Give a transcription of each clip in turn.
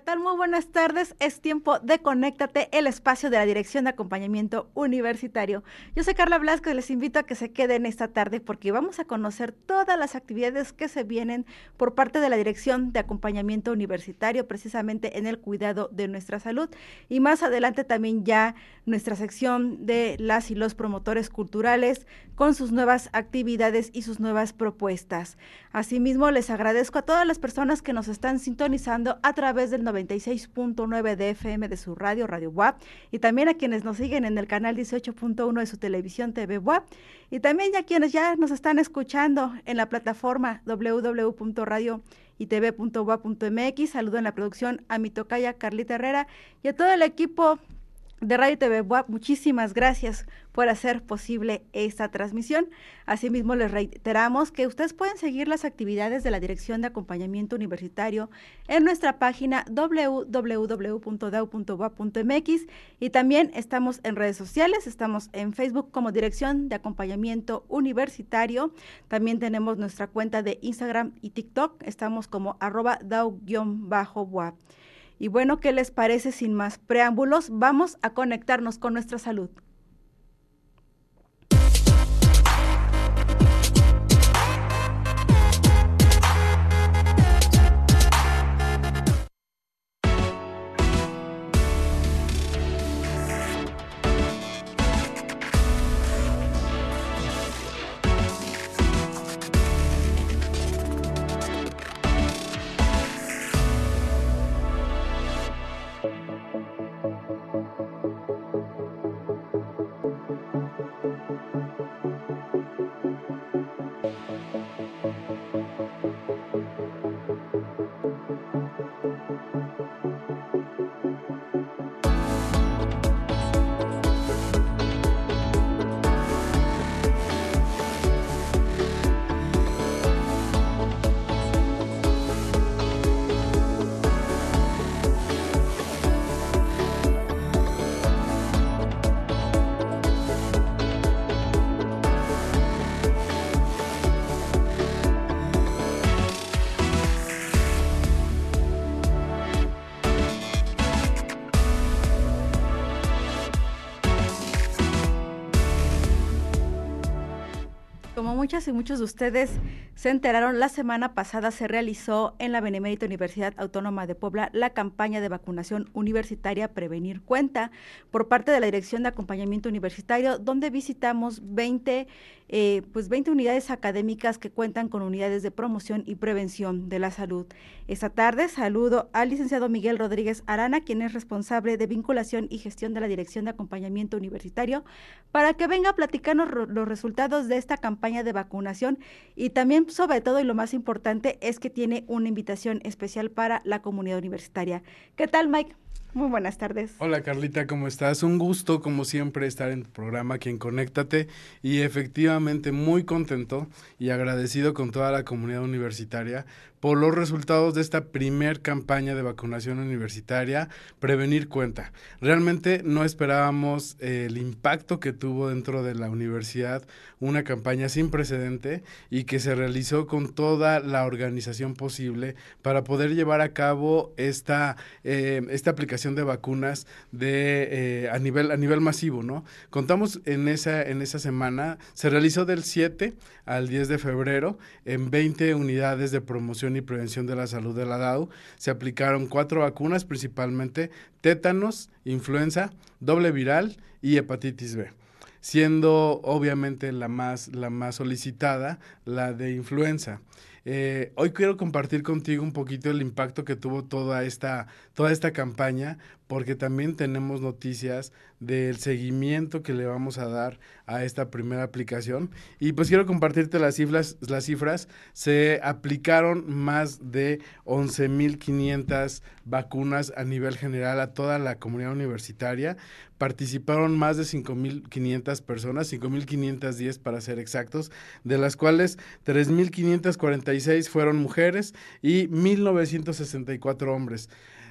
¿Qué tal? Muy buenas tardes. Es tiempo de Conéctate, el espacio de la Dirección de Acompañamiento Universitario. Yo soy Carla Blasco y les invito a que se queden esta tarde porque vamos a conocer todas las actividades que se vienen por parte de la Dirección de Acompañamiento Universitario, precisamente en el cuidado de nuestra salud. Y más adelante también ya nuestra sección de las y los promotores culturales con sus nuevas actividades y sus nuevas propuestas. Asimismo, les agradezco a todas las personas que nos están sintonizando a través de 96.9 de FM de su radio, Radio WAP, y también a quienes nos siguen en el canal 18.1 de su televisión TV WAP, y también a quienes ya nos están escuchando en la plataforma www.radioitv.wap.mx. Saludo en la producción a mi tocaya Carlita Herrera y a todo el equipo de Radio TV WAP, muchísimas gracias por hacer posible esta transmisión. Asimismo, les reiteramos que ustedes pueden seguir las actividades de la Dirección de Acompañamiento Universitario en nuestra página www.dau.wap.mx y también estamos en redes sociales, estamos en Facebook como Dirección de Acompañamiento Universitario, también tenemos nuestra cuenta de Instagram y TikTok, estamos como arroba dau-wap. Y bueno, ¿qué les parece sin más preámbulos? Vamos a conectarnos con nuestra salud. Muchas y muchos de ustedes se enteraron, la semana pasada se realizó en la Benemérita Universidad Autónoma de Puebla la campaña de vacunación universitaria Prevenir Cuenta por parte de la Dirección de Acompañamiento Universitario, donde visitamos 20 eh, pues 20 unidades académicas que cuentan con unidades de promoción y prevención de la salud. Esta tarde saludo al licenciado Miguel Rodríguez Arana, quien es responsable de vinculación y gestión de la Dirección de Acompañamiento Universitario, para que venga a platicarnos los resultados de esta campaña de vacunación y también, sobre todo, y lo más importante, es que tiene una invitación especial para la comunidad universitaria. ¿Qué tal, Mike? Muy buenas tardes. Hola Carlita, ¿cómo estás? Un gusto, como siempre, estar en tu programa Quien Conéctate y efectivamente muy contento y agradecido con toda la comunidad universitaria por los resultados de esta primer campaña de vacunación universitaria, Prevenir Cuenta. Realmente no esperábamos eh, el impacto que tuvo dentro de la universidad, una campaña sin precedente y que se realizó con toda la organización posible para poder llevar a cabo esta, eh, esta aplicación de vacunas de, eh, a, nivel, a nivel masivo, ¿no? Contamos en esa, en esa semana, se realizó del 7 al 10 de febrero en 20 unidades de promoción y Prevención de la Salud de la DAO, se aplicaron cuatro vacunas, principalmente tétanos, influenza, doble viral y hepatitis B siendo obviamente la más, la más solicitada, la de influenza. Eh, hoy quiero compartir contigo un poquito el impacto que tuvo toda esta, toda esta campaña, porque también tenemos noticias del seguimiento que le vamos a dar a esta primera aplicación. Y pues quiero compartirte las cifras. Las cifras. Se aplicaron más de 11.500 vacunas a nivel general a toda la comunidad universitaria. Participaron más de 5.500 personas, 5.510 para ser exactos, de las cuales 3.546 fueron mujeres y 1.964 hombres.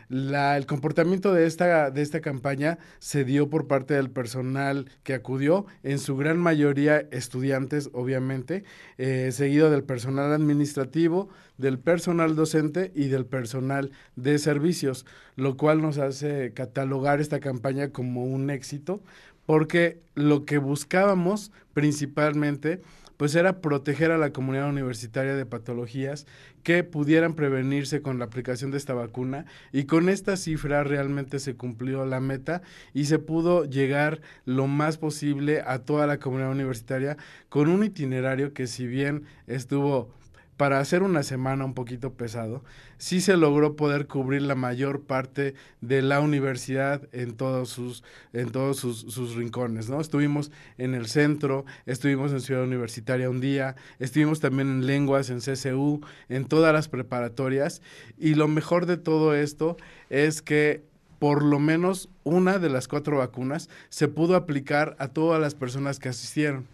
La, el comportamiento de esta, de esta campaña se dio por parte del personal que acudió, en su gran mayoría estudiantes, obviamente, eh, seguido del personal administrativo, del personal docente y del personal de servicios, lo cual nos hace catalogar esta campaña como un éxito, porque lo que buscábamos principalmente pues era proteger a la comunidad universitaria de patologías que pudieran prevenirse con la aplicación de esta vacuna. Y con esta cifra realmente se cumplió la meta y se pudo llegar lo más posible a toda la comunidad universitaria con un itinerario que si bien estuvo para hacer una semana un poquito pesado, sí se logró poder cubrir la mayor parte de la universidad en todos sus, en todos sus, rincones, ¿no? Estuvimos en el centro, estuvimos en Ciudad Universitaria un día, estuvimos también en lenguas, en CCU, en todas las preparatorias, y lo mejor de todo esto es que por lo menos una de las cuatro vacunas se pudo aplicar a todas las personas que asistieron.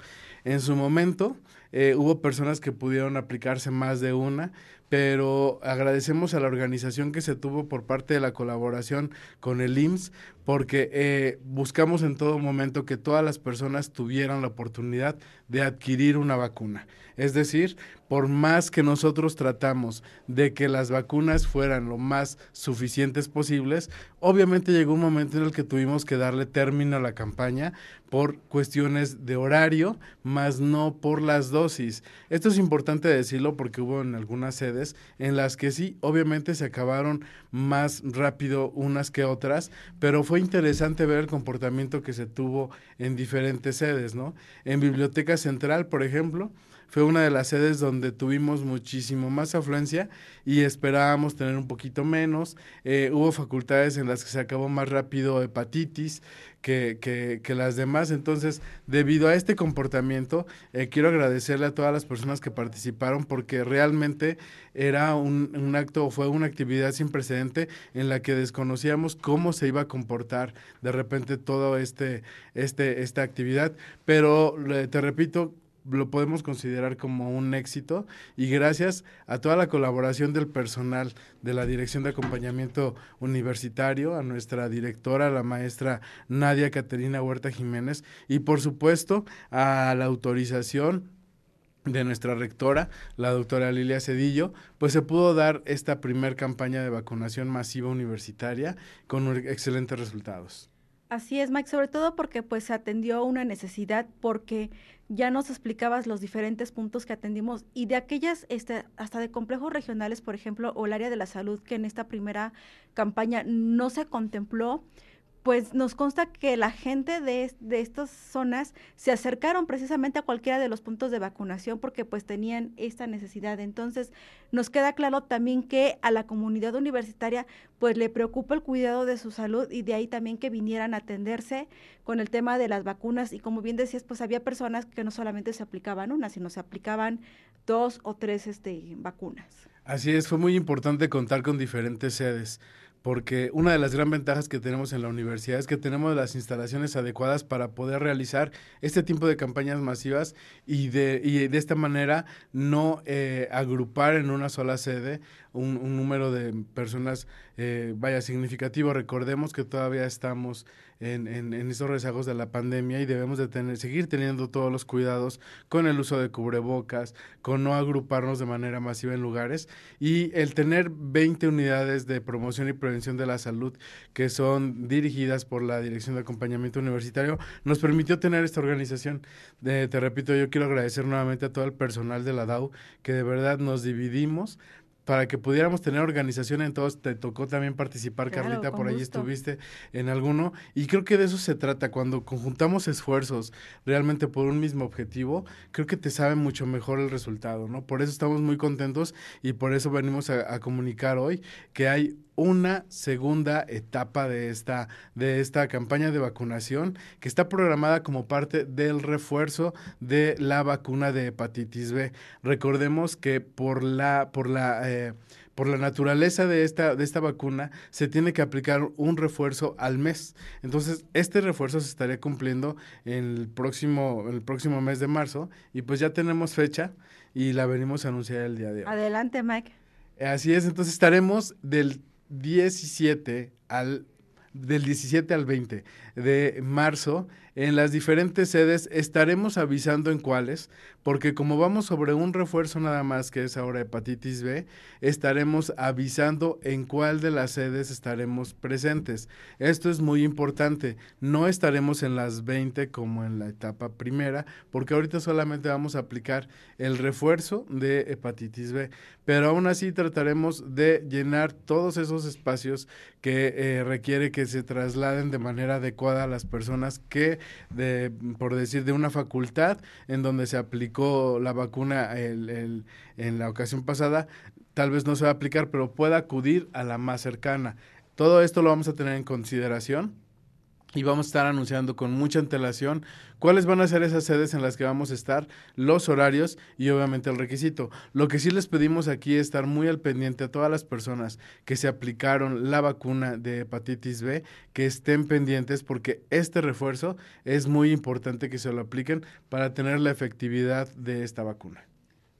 En su momento, eh, hubo personas que pudieron aplicarse más de una, pero agradecemos a la organización que se tuvo por parte de la colaboración con el IMSS, porque eh, buscamos en todo momento que todas las personas tuvieran la oportunidad de adquirir una vacuna. Es decir, por más que nosotros tratamos de que las vacunas fueran lo más suficientes posibles, obviamente llegó un momento en el que tuvimos que darle término a la campaña por cuestiones de horario, más no por las dosis. Esto es importante decirlo porque hubo en algunas sedes en las que sí, obviamente se acabaron más rápido unas que otras, pero fue interesante ver el comportamiento que se tuvo en diferentes sedes, ¿no? En Biblioteca Central, por ejemplo, fue una de las sedes donde tuvimos muchísimo más afluencia y esperábamos tener un poquito menos. Eh, hubo facultades en las que se acabó más rápido hepatitis que, que, las demás. Entonces, debido a este comportamiento, eh, quiero agradecerle a todas las personas que participaron porque realmente era un, un acto, fue una actividad sin precedente en la que desconocíamos cómo se iba a comportar de repente todo este, este, esta actividad. Pero te repito, lo podemos considerar como un éxito y gracias a toda la colaboración del personal de la Dirección de Acompañamiento Universitario, a nuestra directora, la maestra Nadia Caterina Huerta Jiménez y por supuesto a la autorización de nuestra rectora, la doctora Lilia Cedillo, pues se pudo dar esta primer campaña de vacunación masiva universitaria con excelentes resultados. Así es, Mike, sobre todo porque pues se atendió una necesidad, porque ya nos explicabas los diferentes puntos que atendimos y de aquellas, este, hasta de complejos regionales, por ejemplo, o el área de la salud, que en esta primera campaña no se contempló, pues nos consta que la gente de, de, estas zonas se acercaron precisamente a cualquiera de los puntos de vacunación porque pues tenían esta necesidad. Entonces, nos queda claro también que a la comunidad universitaria pues le preocupa el cuidado de su salud y de ahí también que vinieran a atenderse con el tema de las vacunas y como bien decías, pues había personas que no solamente se aplicaban una, sino se aplicaban dos o tres este, vacunas. Así es, fue muy importante contar con diferentes sedes porque una de las gran ventajas que tenemos en la universidad es que tenemos las instalaciones adecuadas para poder realizar este tipo de campañas masivas y de, y de esta manera no eh, agrupar en una sola sede un, número de personas, eh, vaya, significativo. Recordemos que todavía estamos en, en, en, estos rezagos de la pandemia y debemos de tener, seguir teniendo todos los cuidados con el uso de cubrebocas, con no agruparnos de manera masiva en lugares y el tener 20 unidades de promoción y prevención de la salud que son dirigidas por la Dirección de Acompañamiento Universitario nos permitió tener esta organización. De, te repito, yo quiero agradecer nuevamente a todo el personal de la DAO que de verdad nos dividimos para que pudiéramos tener organización en todos. Te tocó también participar, Carlita, por ahí estuviste en alguno. Y creo que de eso se trata. Cuando conjuntamos esfuerzos realmente por un mismo objetivo, creo que te sabe mucho mejor el resultado, ¿no? Por eso estamos muy contentos y por eso venimos a, a comunicar hoy que hay una segunda etapa de esta, de esta campaña de vacunación que está programada como parte del refuerzo de la vacuna de hepatitis B. Recordemos que por la, por la eh, por la naturaleza de esta, de esta vacuna, se tiene que aplicar un refuerzo al mes. Entonces, este refuerzo se estaría cumpliendo en el próximo, el próximo mes de marzo y pues ya tenemos fecha y la venimos a anunciar el día de hoy. Adelante, Mike. Así es, entonces estaremos del 17 al del 17 al 20 de marzo en las diferentes sedes estaremos avisando en cuáles, porque como vamos sobre un refuerzo nada más que es ahora hepatitis B, estaremos avisando en cuál de las sedes estaremos presentes. Esto es muy importante. No estaremos en las 20 como en la etapa primera, porque ahorita solamente vamos a aplicar el refuerzo de hepatitis B, pero aún así trataremos de llenar todos esos espacios que eh, requiere que se trasladen de manera adecuada a las personas que de, por decir, de una facultad en donde se aplicó la vacuna en la ocasión pasada, tal vez no se va a aplicar, pero pueda acudir a la más cercana. Todo esto lo vamos a tener en consideración y vamos a estar anunciando con mucha antelación cuáles van a ser esas sedes en las que vamos a estar, los horarios y obviamente el requisito. Lo que sí les pedimos aquí es estar muy al pendiente a todas las personas que se aplicaron la vacuna de hepatitis B, que estén pendientes porque este refuerzo es muy importante que se lo apliquen para tener la efectividad de esta vacuna.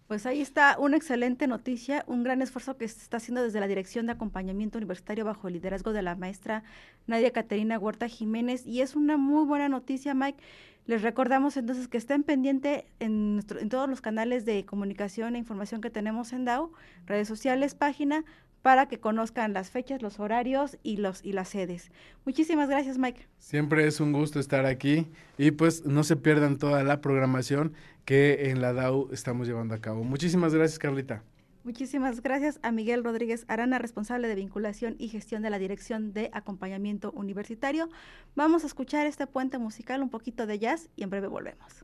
Pues ahí está una excelente noticia, un gran esfuerzo que se está haciendo desde la Dirección de Acompañamiento Universitario bajo el liderazgo de la maestra Nadia Caterina Huerta Jiménez y es una muy buena noticia, Mike. Les recordamos entonces que estén pendientes en, en todos los canales de comunicación e información que tenemos en DAO, redes sociales, página, para que conozcan las fechas, los horarios y los y las sedes. Muchísimas gracias, Mike. Siempre es un gusto estar aquí y pues no se pierdan toda la programación que en la DAU estamos llevando a cabo. Muchísimas gracias, Carlita. Muchísimas gracias a Miguel Rodríguez Arana, responsable de vinculación y gestión de la Dirección de Acompañamiento Universitario. Vamos a escuchar este puente musical, un poquito de jazz y en breve volvemos.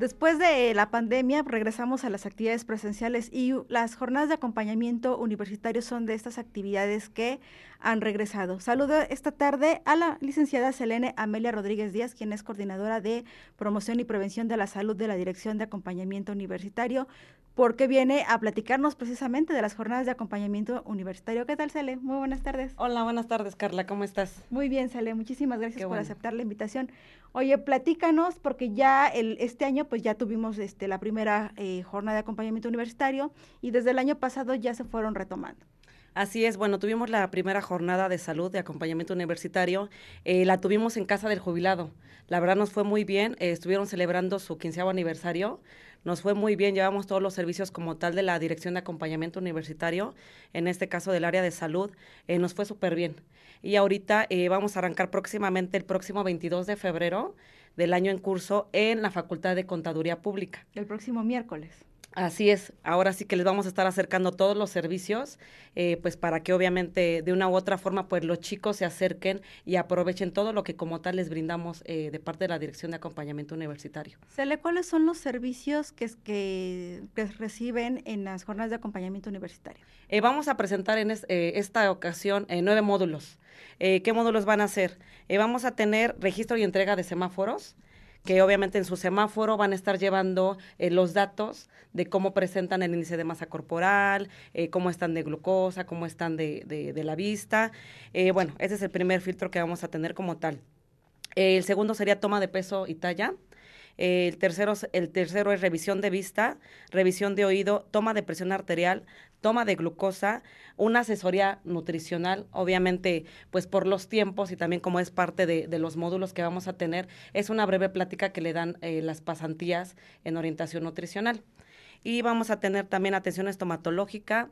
Después de la pandemia, regresamos a las actividades presenciales y las jornadas de acompañamiento universitario son de estas actividades que han regresado. Saludo esta tarde a la licenciada Selene Amelia Rodríguez Díaz, quien es coordinadora de promoción y prevención de la salud de la Dirección de Acompañamiento Universitario, porque viene a platicarnos precisamente de las jornadas de acompañamiento universitario. ¿Qué tal, Sele? Muy buenas tardes. Hola, buenas tardes, Carla, ¿cómo estás? Muy bien, Sale, muchísimas gracias Qué por bueno. aceptar la invitación. Oye, platícanos, porque ya el, este año pues ya tuvimos este, la primera eh, jornada de acompañamiento universitario y desde el año pasado ya se fueron retomando. Así es, bueno, tuvimos la primera jornada de salud de acompañamiento universitario, eh, la tuvimos en Casa del Jubilado. La verdad nos fue muy bien, eh, estuvieron celebrando su quinceavo aniversario, nos fue muy bien, llevamos todos los servicios como tal de la Dirección de Acompañamiento Universitario, en este caso del área de salud, eh, nos fue súper bien. Y ahorita eh, vamos a arrancar próximamente el próximo 22 de febrero del año en curso en la Facultad de Contaduría Pública. El próximo miércoles. Así es, ahora sí que les vamos a estar acercando todos los servicios, eh, pues para que obviamente de una u otra forma pues los chicos se acerquen y aprovechen todo lo que como tal les brindamos eh, de parte de la Dirección de Acompañamiento Universitario. Sele, ¿cuáles son los servicios que, que, que reciben en las jornadas de acompañamiento universitario? Eh, vamos a presentar en es- esta ocasión nueve módulos. ¿Qué módulos van a ser? Vamos a tener registro y entrega de semáforos, que obviamente en su semáforo van a estar llevando eh, los datos de cómo presentan el índice de masa corporal, eh, cómo están de glucosa, cómo están de, de- la vista. Eh, bueno, ese es el primer filtro que vamos a tener como tal. El segundo sería toma de peso y talla. El, tercero, el tercero es revisión de vista, revisión de oído, toma de presión arterial, toma de glucosa, una asesoría nutricional, obviamente, pues por los tiempos y también como es parte de, los módulos que vamos a tener, es una breve plática que le dan eh, las pasantías en orientación nutricional. Y vamos a tener también atención estomatológica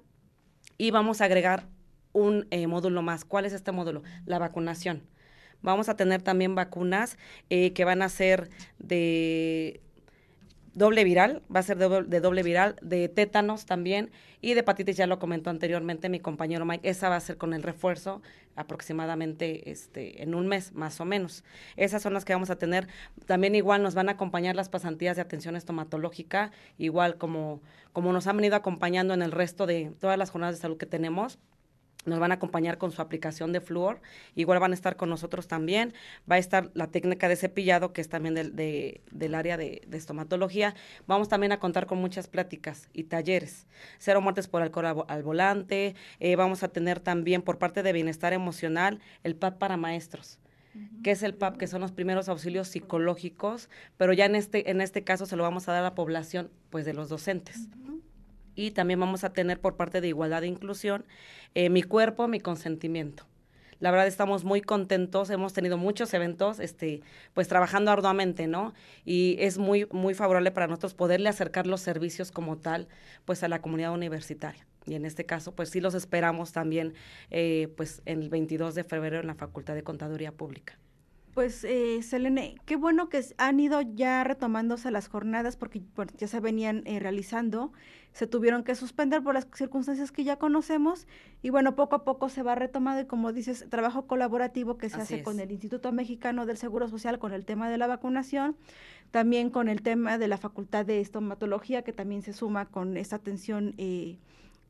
y vamos a agregar un eh, módulo más. ¿Cuál es este módulo? La vacunación. Vamos a tener también vacunas eh, que van a ser de doble viral, va a ser de, doble- viral, de tétanos también y de hepatitis, ya lo comentó anteriormente mi compañero Mike, esa va a ser con el refuerzo aproximadamente este, en un mes más o menos. Esas son las que vamos a tener. También igual nos van a acompañar las pasantías de atención estomatológica, igual como, como nos han venido acompañando en el resto de todas las jornadas de salud que tenemos. Nos van a acompañar con su aplicación de flúor. Igual van a estar con nosotros también. Va a estar la técnica de cepillado, que es también del, de- del área de, de estomatología. Vamos también a contar con muchas pláticas y talleres. Cero muertes por alcohol al, vo- al volante. Eh, vamos a tener también por parte de bienestar emocional el PAP para maestros. ¿Qué es el PAP? Que son los primeros auxilios psicológicos, pero ya en este, en este caso se lo vamos a dar a la población pues de los docentes y también vamos a tener por parte de igualdad e inclusión eh, mi cuerpo, mi consentimiento. La verdad estamos muy contentos, hemos tenido muchos eventos, este, pues trabajando arduamente, ¿no? Y es muy, muy favorable para nosotros poderle acercar los servicios como tal, pues a la comunidad universitaria. Y en este caso, pues sí los esperamos también, eh, pues el 22 de febrero en la Facultad de Contaduría Pública. Pues, eh, Selene, qué bueno que han ido ya retomándose las jornadas porque bueno, ya se venían eh, realizando, se tuvieron que suspender por las circunstancias que ya conocemos y bueno, poco a poco se va retomando y como dices, trabajo colaborativo que se Así hace con el Instituto Mexicano del Seguro Social con el tema de la vacunación, también con el tema de la Facultad de Estomatología que también se suma con esta atención eh,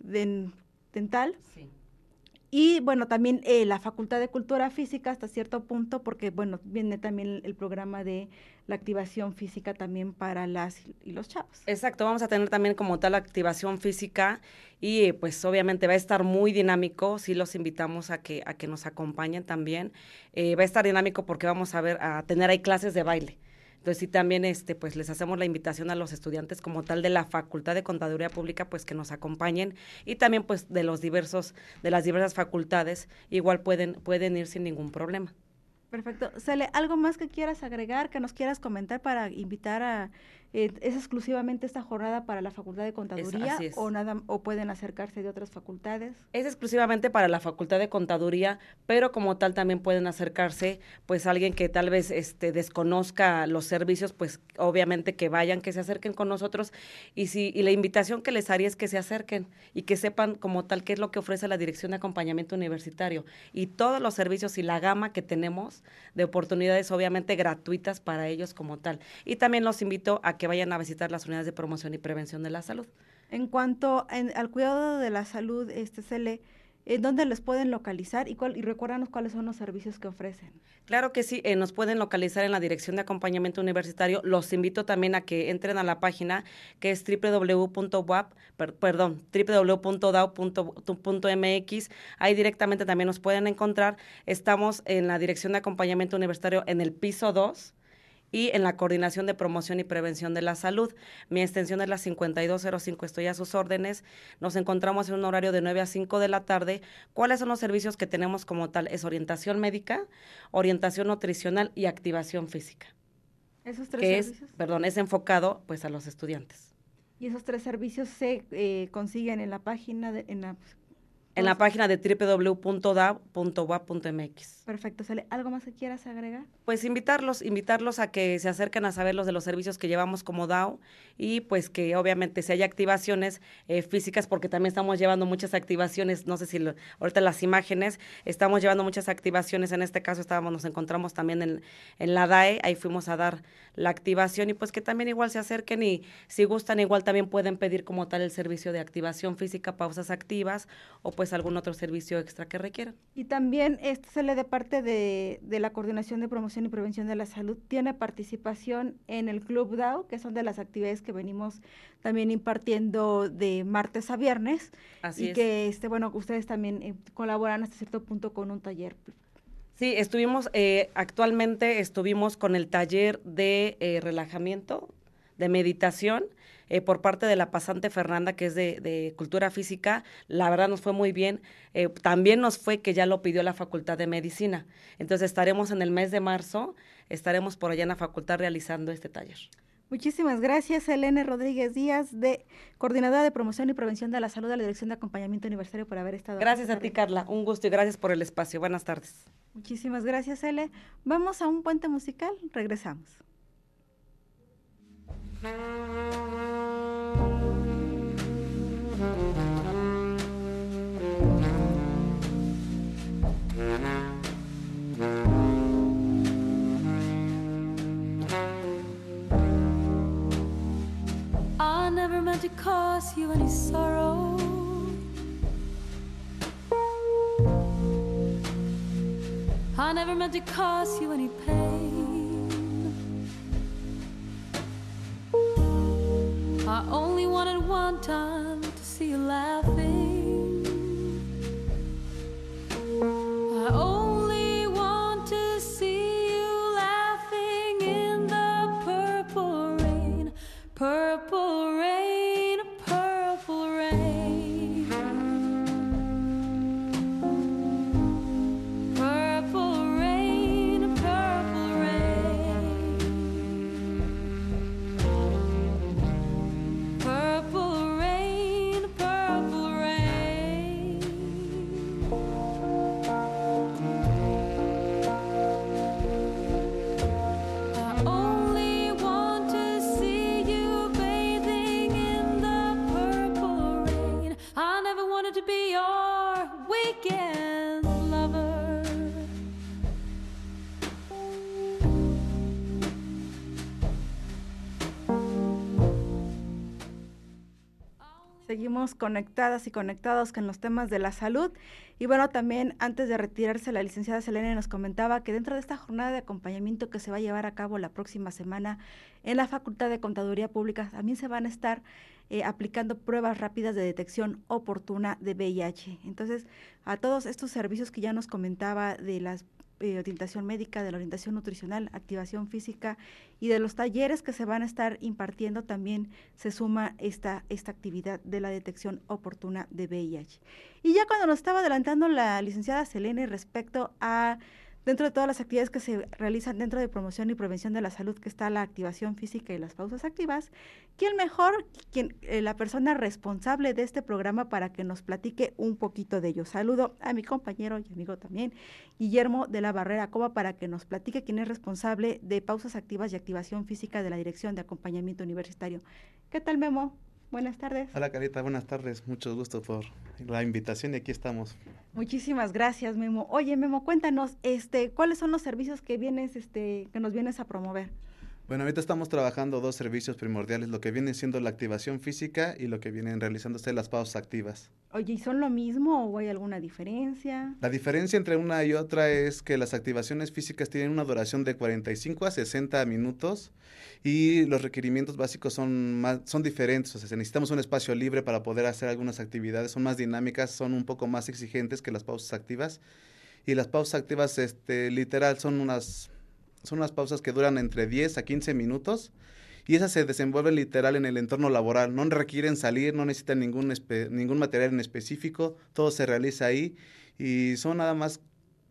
den- dental. Sí. Y bueno, también eh, la Facultad de Cultura Física hasta cierto punto, porque bueno, viene también el programa de la activación física también para las y- los chavos. Exacto, vamos a tener también como tal activación física y eh, pues obviamente va a estar muy dinámico, sí los invitamos a que, a que nos acompañen también. Eh, va a estar dinámico porque vamos a ver, a tener ahí clases de baile. Entonces sí también este pues les hacemos la invitación a los estudiantes como tal de la Facultad de Contaduría Pública pues que nos acompañen y también pues de los diversos de las diversas facultades igual pueden pueden ir sin ningún problema. Perfecto. Cele, ¿algo más que quieras agregar, que nos quieras comentar para invitar a... eh, ¿Es exclusivamente esta jornada para la Facultad de Contaduría es. o, nada, o pueden acercarse de otras facultades? Es exclusivamente para la Facultad de Contaduría, pero como tal también pueden acercarse, pues alguien que tal vez este desconozca los servicios, pues obviamente que vayan, que se acerquen con nosotros y si y la invitación que les haría es que se acerquen y que sepan como tal qué es lo que ofrece la Dirección de Acompañamiento Universitario y todos los servicios y la gama que tenemos de oportunidades obviamente gratuitas para ellos como tal. Y también los invito a que vayan a visitar las unidades de promoción y prevención de la salud. En cuanto en- al cuidado de la salud, este Cele, ¿en dónde les pueden localizar y, cuál, y recuérdanos cuáles son los servicios que ofrecen? Claro que sí, eh, nos pueden localizar en la Dirección de Acompañamiento Universitario. Los invito también a que entren a la página que es www.wap, per- perdón, www.dao.mx. Ahí directamente también nos pueden encontrar. Estamos en la Dirección de Acompañamiento Universitario en el piso 2 y en la Coordinación de Promoción y Prevención de la Salud. Mi extensión es la 5205, estoy a sus órdenes. Nos encontramos en un horario de 9 a 5 de la tarde. ¿Cuáles son los servicios que tenemos como tal? Es orientación médica, orientación nutricional y activación física, Esos tres que es, servicios. perdón, es enfocado pues a los estudiantes. Y esos tres servicios se eh, consiguen en la página, de, en la... En la todos- página de www.da.wa.mx. Perfecto, Cele. ¿Algo más que quieras agregar? Pues invitarlos, invitarlos a que se acerquen a saber los de los servicios que llevamos como DAO y pues que obviamente si hay activaciones eh, físicas, porque también estamos llevando muchas activaciones, no sé si lo- ahorita las imágenes, estamos llevando muchas activaciones, en este caso estábamos, nos encontramos también en, en la DAE, ahí fuimos a dar la activación y pues que también igual se acerquen y si gustan igual también pueden pedir como tal el servicio de activación física, pausas activas o pues algún otro servicio extra que requieran. Y también este Cele de parte de, de la Coordinación de Promoción y Prevención de la Salud tiene participación en el Club DAO, que son de las actividades que venimos también impartiendo de martes a viernes Así y es. que este bueno ustedes también eh, colaboran hasta cierto punto con un taller. Sí, estuvimos, eh, actualmente estuvimos con el taller de eh, relajamiento, de meditación, eh, por parte de la pasante Fernanda, que es de, de cultura física. La verdad nos fue muy bien. Eh, también nos fue que ya lo pidió la Facultad de Medicina. Entonces estaremos en el mes de marzo, estaremos por allá en la facultad realizando este taller. Muchísimas gracias, Elena Rodríguez Díaz, de Coordinadora de Promoción y Prevención de la Salud de la Dirección de Acompañamiento Universitario, por haber estado. Gracias a ti. Carla. Un gusto y gracias por el espacio. Buenas tardes. Muchísimas gracias, Ele. Vamos a un puente musical, regresamos. I never meant to cause you any sorrow. I never meant to cause you any pain. on time to see you laugh. Conectadas y conectados con los temas de la salud. Y bueno, también antes de retirarse, la licenciada Selene nos comentaba que dentro de esta jornada de acompañamiento que se va a llevar a cabo la próxima semana en la Facultad de Contaduría Pública, también se van a estar eh, aplicando pruebas rápidas de detección oportuna de VIH. Entonces, a todos estos servicios que ya nos comentaba de las eh, orientación médica, de la orientación nutricional, activación física y de los talleres que se van a estar impartiendo también se suma esta, esta actividad de la detección oportuna de VIH. Y ya cuando nos estaba adelantando la licenciada Selene respecto a dentro de todas las actividades que se realizan dentro de promoción y prevención de la salud, que está la activación física y las pausas activas, ¿quién mejor, eh, la persona responsable de este programa para que nos platique un poquito de ello? Saludo a mi compañero y amigo también, Guillermo de la Barrera Cova, para que nos platique quién es responsable de pausas activas y activación física de la Dirección de Acompañamiento Universitario. ¿Qué tal, Memo? Buenas tardes. Hola Carita, buenas tardes. Mucho gusto por la invitación y aquí estamos. Muchísimas gracias, Memo. Oye, Memo, cuéntanos, este, ¿cuáles son los servicios que vienes, este, que nos vienes a promover? Bueno, ahorita estamos trabajando dos servicios primordiales, lo que viene siendo la activación física y lo que vienen realizándose las pausas activas. Oye, ¿y son lo mismo o hay alguna diferencia? La diferencia entre una y otra es que las activaciones físicas tienen una duración de 45 a 60 minutos y los requerimientos básicos son más, son diferentes, o sea, necesitamos un espacio libre para poder hacer algunas actividades, son más dinámicas, son un poco más exigentes que las pausas activas y las pausas activas este literal son unas son unas pausas que duran entre 10 a 15 minutos y esas se desenvuelven literal en el entorno laboral. No requieren salir, no necesitan ningún, ningún material en específico, todo se realiza ahí y son nada más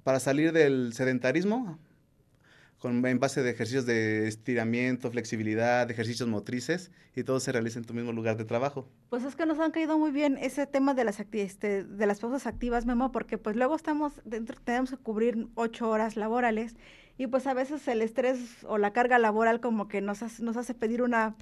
para salir del sedentarismo con, en base de ejercicios de estiramiento, flexibilidad, ejercicios motrices y todo se realiza en tu mismo lugar de trabajo. Pues es que nos han caído muy bien ese tema de las este, de las pausas activas, Memo, porque pues luego estamos dentro, tenemos que cubrir ocho horas laborales y pues a veces el estrés o la carga laboral como que nos hace, nos hace pedir una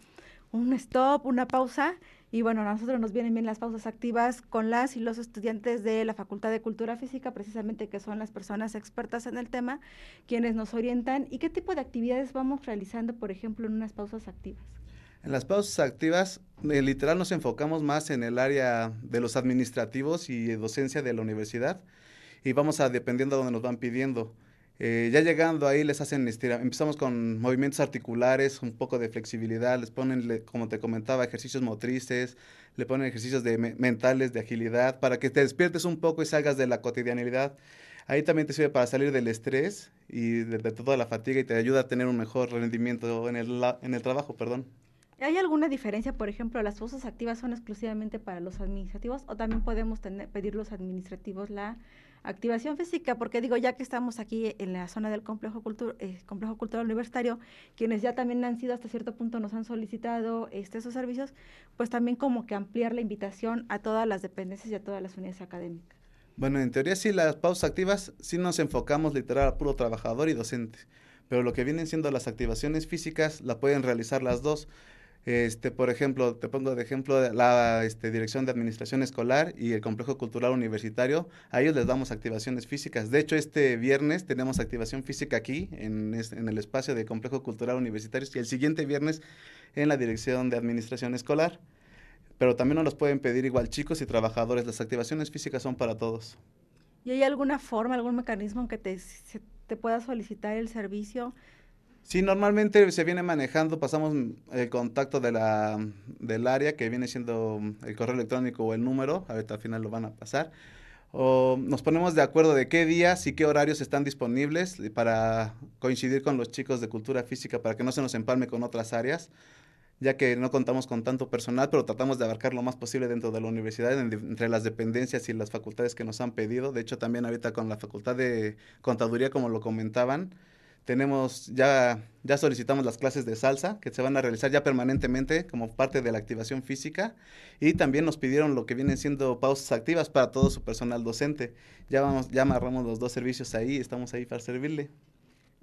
un stop, una pausa y bueno, a nosotros nos vienen bien las pausas activas con las y los estudiantes de la Facultad de Cultura Física, precisamente que son las personas expertas en el tema, quienes nos orientan y qué tipo de actividades vamos realizando, por ejemplo, en unas pausas activas. En las pausas activas, eh, literal nos enfocamos más en el área de los administrativos y docencia de la universidad y vamos a dependiendo de donde nos van pidiendo. Eh, ya llegando ahí les hacen estira, empezamos con movimientos articulares, un poco de flexibilidad, les ponen, como te comentaba, ejercicios motrices, le ponen ejercicios de me- mentales, de agilidad, para que te despiertes un poco y salgas de la cotidianidad. Ahí también te sirve para salir del estrés y de, de toda la fatiga y te ayuda a tener un mejor rendimiento en el, en el trabajo, perdón. ¿Hay alguna diferencia, por ejemplo, las pausas activas son exclusivamente para los administrativos o también podemos tener, pedir los administrativos la activación física? Porque digo, ya que estamos aquí en la zona del complejo, eh, complejo cultural universitario, quienes ya también han sido hasta cierto punto nos han solicitado este, esos servicios, pues también como que ampliar la invitación a todas las dependencias y a todas las unidades académicas. Bueno, en teoría sí, las pausas activas sí nos enfocamos literal a puro trabajador y docente, pero lo que vienen siendo las activaciones físicas la pueden realizar las dos. Este, por ejemplo, te pongo de ejemplo la este, Dirección de Administración Escolar y el Complejo Cultural Universitario. A ellos les damos activaciones físicas. De hecho, este viernes tenemos activación física aquí, en, el espacio de Complejo Cultural Universitario, y el siguiente viernes en la Dirección de Administración Escolar. Pero también nos los pueden pedir igual chicos y trabajadores. Las activaciones físicas son para todos. ¿Y hay alguna forma, algún mecanismo que te pueda solicitar el servicio? Sí, normalmente se viene manejando, pasamos mm, el contacto de la, del área que viene siendo mm, el correo electrónico o el número, ahorita al final lo van a pasar, o nos ponemos de acuerdo de qué días y qué horarios están disponibles para coincidir con los chicos de cultura física para que no se nos empalme con otras áreas, ya que no contamos con tanto personal, pero tratamos de abarcar lo más posible dentro de la universidad, en- entre las dependencias y las facultades que nos han pedido. De hecho, también ahorita con la facultad de contaduría, como lo comentaban, tenemos ya, ya solicitamos las clases de salsa que se van a realizar ya permanentemente como parte de la activación física y también nos pidieron lo que vienen siendo pausas activas para todo su personal docente. Ya vamos, ya amarramos los dos servicios ahí, estamos ahí para servirle.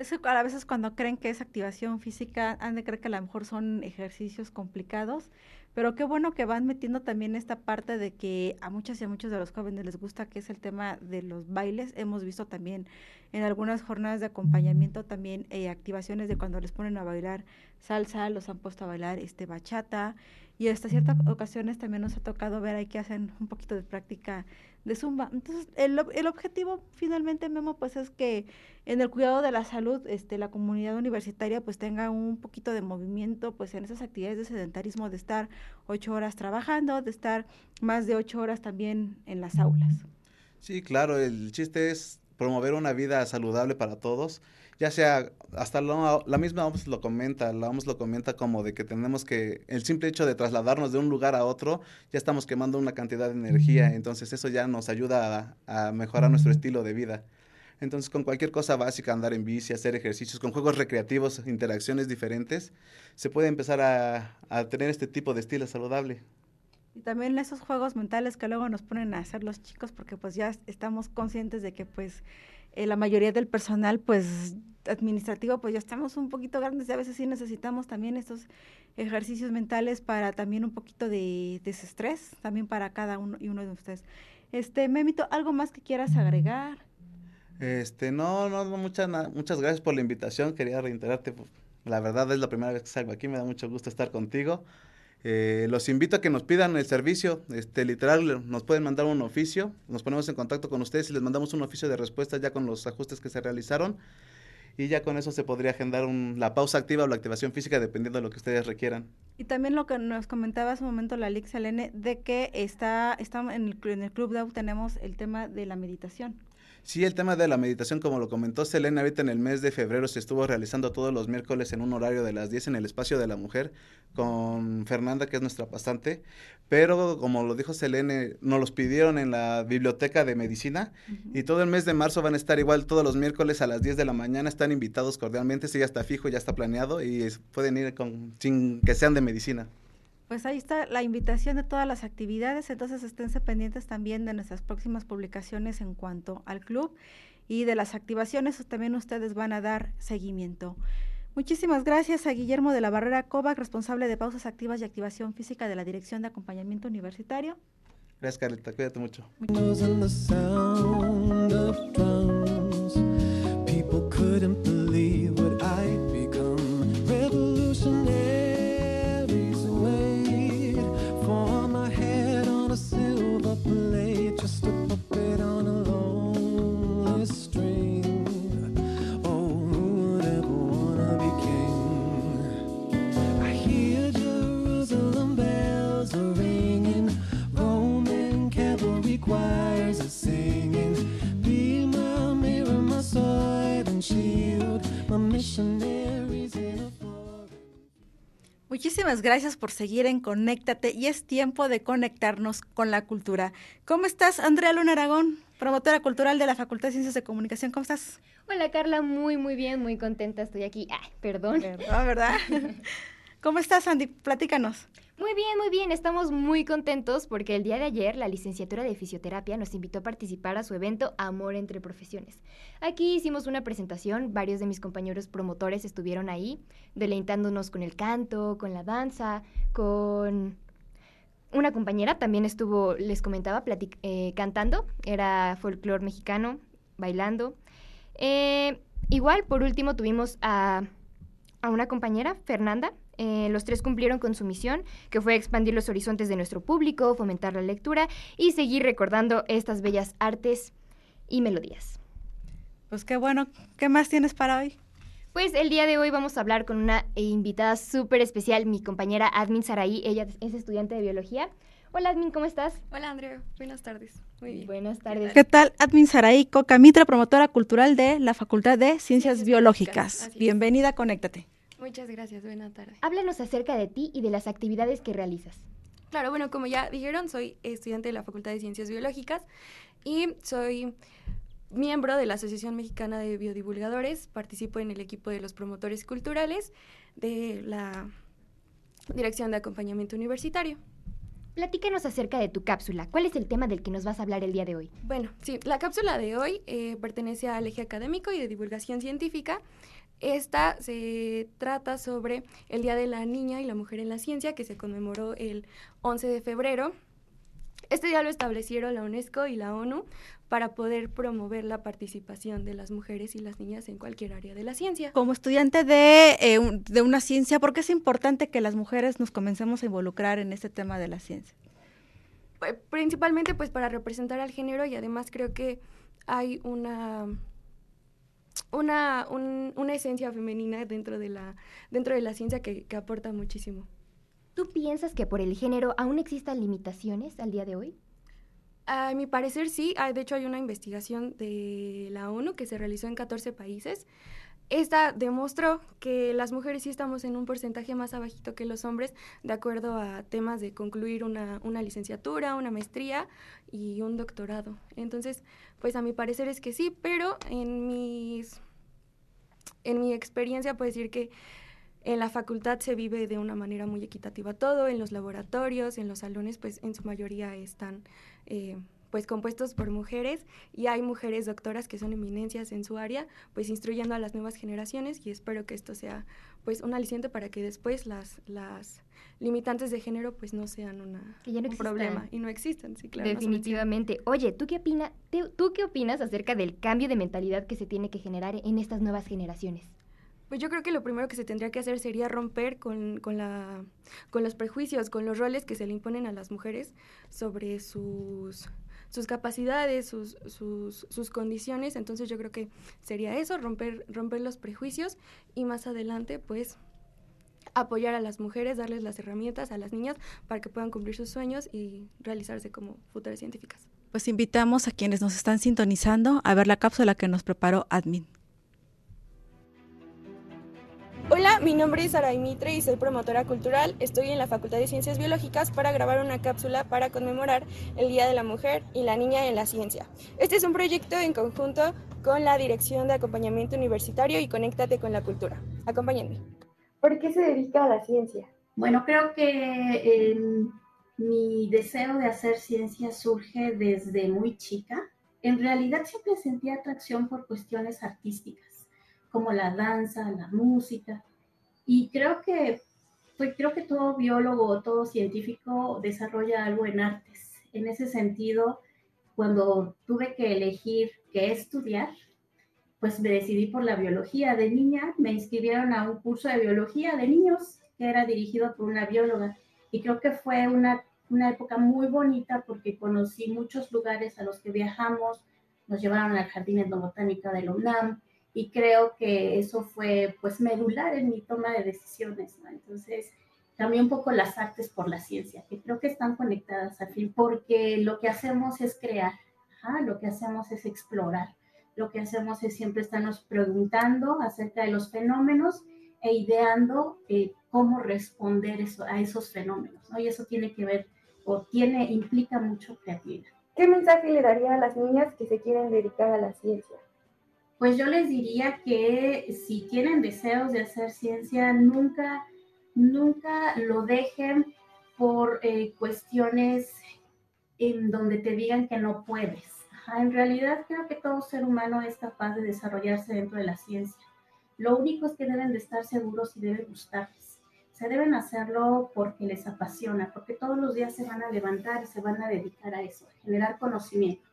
Es a veces cuando creen que es activación física, han de creer que a lo mejor son ejercicios complicados, pero qué bueno que van metiendo también esta parte de que a muchas y a muchos de los jóvenes les gusta, que es el tema de los bailes. Hemos visto también en algunas jornadas de acompañamiento también eh, activaciones de cuando les ponen a bailar salsa, los han puesto a bailar este bachata y hasta ciertas ocasiones también nos ha tocado ver ahí que hacen un poquito de práctica de zumba. Entonces, el, el objetivo finalmente, Memo, pues es que en el cuidado de la salud, este, la comunidad universitaria pues tenga un poquito de movimiento pues en esas actividades de sedentarismo, de estar ocho horas trabajando, de estar más de ocho horas también en las aulas. Sí, claro, el chiste es promover una vida saludable para todos, ya sea, hasta lo- la misma OMS lo comenta, la OMS lo comenta como de que tenemos que, el simple hecho de trasladarnos de un lugar a otro, ya estamos quemando una cantidad de energía, entonces eso ya nos ayuda a, a mejorar nuestro estilo de vida. Entonces, con cualquier cosa básica, andar en bici, hacer ejercicios, con juegos recreativos, interacciones diferentes, se puede empezar a, a tener este tipo de estilo saludable. Y también esos juegos mentales que luego nos ponen a hacer los chicos, porque pues ya estamos conscientes de que pues eh, la mayoría del personal pues administrativo pues ya estamos un poquito grandes y a veces sí necesitamos también estos ejercicios mentales para también un poquito de desestrés, también para cada uno y uno de ustedes. Este, Memito, ¿algo más que quieras agregar? Este, no, no, no, muchas, muchas gracias por la invitación. Quería reiterarte, pues, la verdad es la primera vez que salgo aquí, me da mucho gusto estar contigo. Eh, los invito a que nos pidan el servicio, este, literal, nos pueden mandar un oficio, nos ponemos en contacto con ustedes y les mandamos un oficio de respuesta ya con los ajustes que se realizaron y ya con eso se podría agendar la pausa activa o la activación física dependiendo de lo que ustedes requieran. Y también lo que nos comentaba hace un momento la Selene, de que está, está en, el, cl- en el Club DAO tenemos el tema de la meditación. Sí, el tema de la meditación, como lo comentó Selena, ahorita en el mes de febrero se estuvo realizando todos los miércoles en un horario de las 10 en el espacio de la mujer con Fernanda, que es nuestra pasante. Pero como lo dijo Selene, nos los pidieron en la biblioteca de medicina y todo el mes de marzo van a estar igual todos los miércoles a las 10 de la mañana. Están invitados cordialmente, sí, ya está fijo, ya está planeado y pueden ir con, sin que sean de medicina. Pues ahí está la invitación de todas las actividades, entonces esténse pendientes también de nuestras próximas publicaciones en cuanto al club y de las activaciones, también ustedes van a dar seguimiento. Muchísimas gracias a Guillermo de la Barrera Kovac, responsable de pausas activas y activación física de la Dirección de Acompañamiento Universitario. Gracias, Carlita, cuídate mucho. Knows Muchísimas gracias por seguir en Conéctate y es tiempo de conectarnos con la cultura. ¿Cómo estás, Andrea Luna Aragón, promotora cultural de la Facultad de Ciencias de Comunicación? ¿Cómo estás? Hola Carla, muy muy bien, muy contenta estoy aquí. Ay, perdón. Ah, ¿verdad? ¿Cómo estás, Andy? Platícanos. Muy bien, muy bien, estamos muy contentos porque el día de ayer la licenciatura de fisioterapia nos invitó a participar a su evento Amor entre Profesiones. Aquí hicimos una presentación, varios de mis compañeros promotores estuvieron ahí, deleitándonos con el canto, con la danza, con... Una compañera también estuvo, les comentaba, eh, cantando, era folclore mexicano, bailando. Eh, igual, por último, tuvimos a una compañera, Fernanda. Eh, los tres cumplieron con su misión, que fue expandir los horizontes de nuestro público, fomentar la lectura y seguir recordando estas bellas artes y melodías. Pues qué bueno. ¿Qué más tienes para hoy? Pues el día de hoy vamos a hablar con una eh, invitada súper especial, mi compañera Admin Saraí. Ella es estudiante de biología. Hola Admin, ¿cómo estás? Hola Andrea, buenas tardes. Muy bien. Buenas tardes. ¿Qué tal? Admin Saraí Coca Mitra, promotora cultural de la Facultad de Ciencias Ciencias Biológicas. Bienvenida, conéctate. Muchas gracias, buena tarde. Háblanos acerca de ti y de las actividades que realizas. Claro, bueno, como ya dijeron, soy estudiante de la Facultad de Ciencias Biológicas y soy miembro de la Asociación Mexicana de Biodivulgadores. Participo en el equipo de los promotores culturales de la Dirección de Acompañamiento Universitario. Platícanos acerca de tu cápsula. ¿Cuál es el tema del que nos vas a hablar el día de hoy? Bueno, sí, la cápsula de hoy eh, pertenece al eje académico y de divulgación científica. Esta se trata sobre el Día de la Niña y la Mujer en la Ciencia, que se conmemoró el 11 de febrero. Este día lo establecieron la UNESCO y la ONU para poder promover la participación de las mujeres y las niñas en cualquier área de la ciencia. Como estudiante de, eh, de una ciencia, ¿por qué es importante que las mujeres nos comencemos a involucrar en este tema de la ciencia? Eh, Principalmente pues para representar al género y además creo que hay una una, un- una esencia femenina dentro de la, dentro de la ciencia que, que aporta muchísimo. ¿Tú piensas que por el género aún existan limitaciones al día de hoy? A mi parecer sí, hay- de hecho hay una investigación de la ONU que se realizó en 14 países. Esta demostró que las mujeres sí estamos en un porcentaje más abajito que los hombres de acuerdo a temas de concluir una, una licenciatura, una maestría y un doctorado. Entonces, pues a mi parecer es que sí, pero en mis en mi experiencia puedo decir que en la facultad se vive de una manera muy equitativa todo, en los laboratorios, en los salones, pues en su mayoría están eh, pues compuestos por mujeres y hay mujeres doctoras que son eminencias en su área, pues instruyendo a las nuevas generaciones y espero que esto sea pues un aliciente para que después las, las limitantes de género pues no sean una, Que ya no un existan. problema y no existan, sí, claro. no Definitivamente. Oye, ¿tú qué, opina, te- ¿tú qué opinas acerca del cambio de mentalidad que se tiene que generar en estas nuevas generaciones? Pues yo creo que lo primero que se tendría que hacer sería romper con, con, la, con los prejuicios, con los roles que se le imponen a las mujeres sobre sus, sus capacidades, sus, sus, sus condiciones. Entonces yo creo que sería eso, romper, romper los prejuicios y más adelante pues apoyar a las mujeres, darles las herramientas a las niñas para que puedan cumplir sus sueños y realizarse como futuras científicas. Pues invitamos a quienes nos están sintonizando a ver la cápsula que nos preparó Admin. Hola, mi nombre es Aray Mitre y soy promotora cultural. Estoy en la Facultad de Ciencias Biológicas para grabar una cápsula para conmemorar el Día de la Mujer y la Niña en la Ciencia. Este es un proyecto en conjunto con la Dirección de Acompañamiento Universitario y Conéctate con la Cultura. Acompáñenme. ¿Por qué se dedica a la ciencia? Bueno, creo que eh, mi deseo de hacer ciencia surge desde muy chica. En realidad siempre sentí atracción por cuestiones artísticas, como la danza, la música. Y creo que, pues creo que todo biólogo, todo científico desarrolla algo en artes. En ese sentido, cuando tuve que elegir qué estudiar, pues me decidí por la biología. De niña me inscribieron a un curso de biología de niños que era dirigido por una bióloga y creo que fue una, una época muy bonita porque conocí muchos lugares a los que viajamos, nos llevaron al Jardín Etnobotánica de la UNAM y creo que eso fue pues medular en mi toma de decisiones. Entonces cambié un poco las artes por la ciencia, que creo que están conectadas al fin, porque lo que hacemos es crear, ajá, lo que hacemos es explorar lo que hacemos es siempre estarnos preguntando acerca de los fenómenos e ideando eh, cómo responder eso, a esos fenómenos, ¿no? Y eso tiene que ver o tiene, implica mucho creatividad. ¿Qué mensaje le daría a las niñas que se quieren dedicar a la ciencia? Pues yo les diría que si tienen deseos de hacer ciencia, nunca, nunca lo dejen por eh, cuestiones en donde te digan que no puedes. En realidad creo que todo ser humano es capaz de desarrollarse dentro de la ciencia. Lo único es que deben de estar seguros y debe gustarles. Se deben hacerlo porque les apasiona, porque todos los días se van a levantar y se van a dedicar a eso, a generar conocimiento.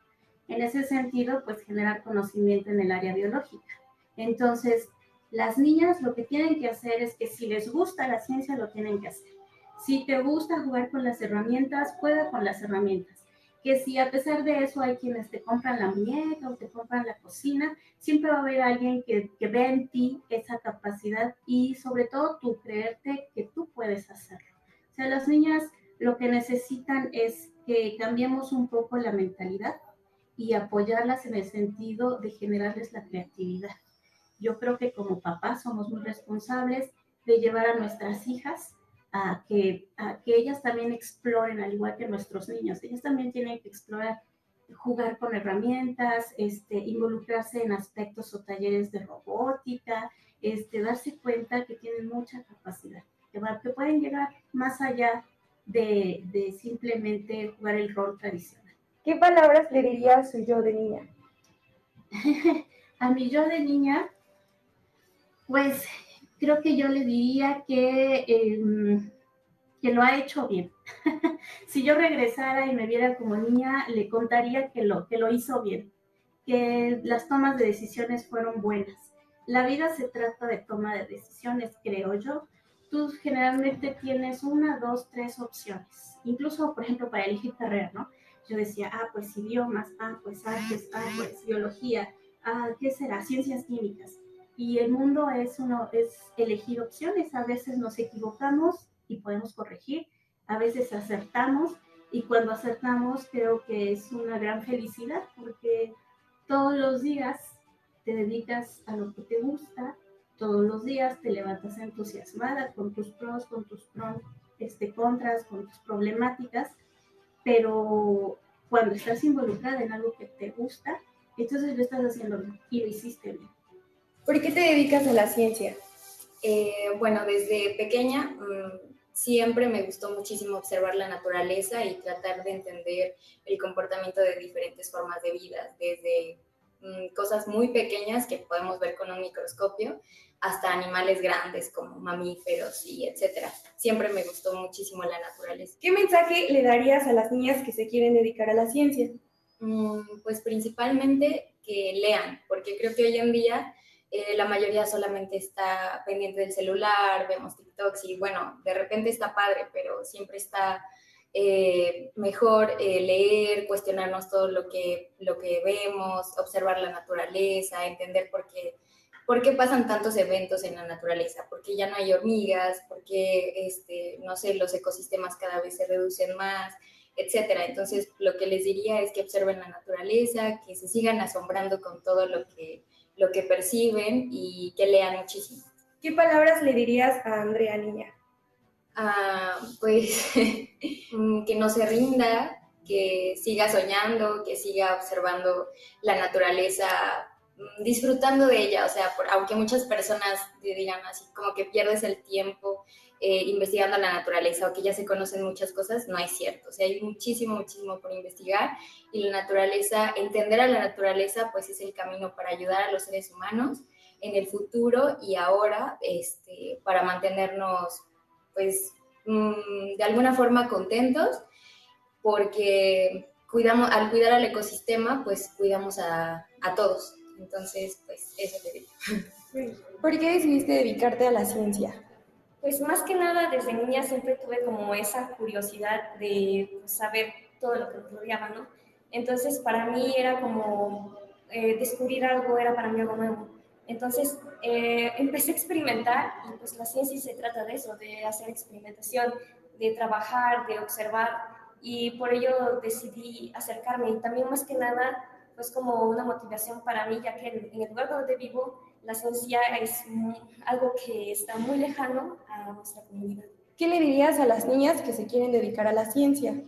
En ese sentido, pues generar conocimiento en el área biológica. Entonces, las niñas lo que tienen que hacer es que si les gusta la ciencia, lo tienen que hacer. Si te gusta jugar con las herramientas, juega con las herramientas. Que si a pesar de eso hay quienes te compran la muñeca o te compran la cocina, siempre va a haber alguien que, que vea en ti esa capacidad y sobre todo tú creerte que tú puedes hacerlo. O sea, las niñas lo que necesitan es que cambiemos un poco la mentalidad y apoyarlas en el sentido de generarles la creatividad. Yo creo que como papás somos muy responsables de llevar a nuestras hijas a que, a que ellas también exploren, al igual que nuestros niños. Ellas también tienen que explorar, jugar con herramientas, este, involucrarse en aspectos o talleres de robótica, este, darse cuenta que tienen mucha capacidad, que, que pueden llegar más allá de, de simplemente jugar el rol tradicional. ¿Qué palabras le diría a su yo de niña? a mi yo de niña, pues creo que yo le diría que, em, que lo ha hecho bien. si yo regresara y me viera como niña, le contaría que lo, que lo hizo bien, que las tomas de decisiones fueron buenas. La vida se trata de toma de decisiones, creo yo. Tú generalmente tienes una, dos, tres opciones. Incluso, por ejemplo, para elegir carrera, ¿no? Yo decía, ah, pues idiomas, ah, pues artes, ah, pues biología, ah, ¿qué será? Ciencias químicas. Y el mundo es, uno, es elegir opciones. A veces nos equivocamos y podemos corregir. A veces acertamos y cuando acertamos creo que es una gran felicidad porque todos los días te dedicas a lo que te gusta, todos los días te levantas entusiasmada con tus pros, con tus este, contras, con tus problemáticas, pero cuando estás involucrada en algo que te gusta, entonces lo estás haciendo bien y lo hiciste bien. ¿Por qué te dedicas a la ciencia? Eh, bueno, desde pequeña mm, siempre me gustó muchísimo observar la naturaleza y tratar de entender el comportamiento de diferentes formas de vida, desde cosas muy pequeñas que podemos ver con un microscopio hasta animales grandes como mamíferos y etcétera. Siempre me gustó muchísimo la naturaleza. ¿Qué mensaje le darías a las niñas que se quieren dedicar a la ciencia? Mm, Pues principalmente que lean, porque creo que hoy en día eh, la mayoría solamente está pendiente del celular, vemos TikToks y bueno, de repente está padre, pero siempre está eh, mejor eh, leer, cuestionarnos todo lo que, lo que vemos, observar la naturaleza, entender por qué, por qué pasan tantos eventos en la naturaleza, por qué ya no hay hormigas, por qué, este, no sé, los ecosistemas cada vez se reducen más, etcétera. Entonces, lo que les diría es que observen la naturaleza, que se sigan asombrando con todo lo que, lo que perciben y que lean muchísimo. ¿Qué palabras le dirías a Andrea Niña? Ah, pues mm, que no se rinda, que siga soñando, que siga observando la naturaleza, mm, disfrutando de ella, o sea, aunque muchas personas digan así como que pierdes el tiempo eh, investigando la naturaleza o que ya se conocen muchas cosas, no es cierto, o sea, hay muchísimo, muchísimo por investigar y la naturaleza, entender a la naturaleza, pues es el camino para ayudar a los seres humanos en el futuro y ahora, este, para mantenernos pues mm, de alguna forma contentos porque cuidamos, al cuidar al ecosistema, pues cuidamos a, a todos. Entonces, pues eso te digo. ¿Por qué decidiste dedicarte a la ciencia? Pues más que nada desde niña siempre tuve como esa curiosidad de pues, saber todo lo que nos rodeaba, ¿no? Entonces para mí era como eh, descubrir algo, era para mí algo nuevo. Entonces eh, empecé a experimentar y pues la ciencia se trata de eso, de hacer experimentación, de trabajar, de observar y por ello decidí acercarme y también más que nada pues como una motivación para mí, ya que en, el lugar donde vivo la ciencia es mu- algo que está muy lejano a nuestra comunidad. ¿Qué le dirías a las niñas que se quieren dedicar a la ciencia?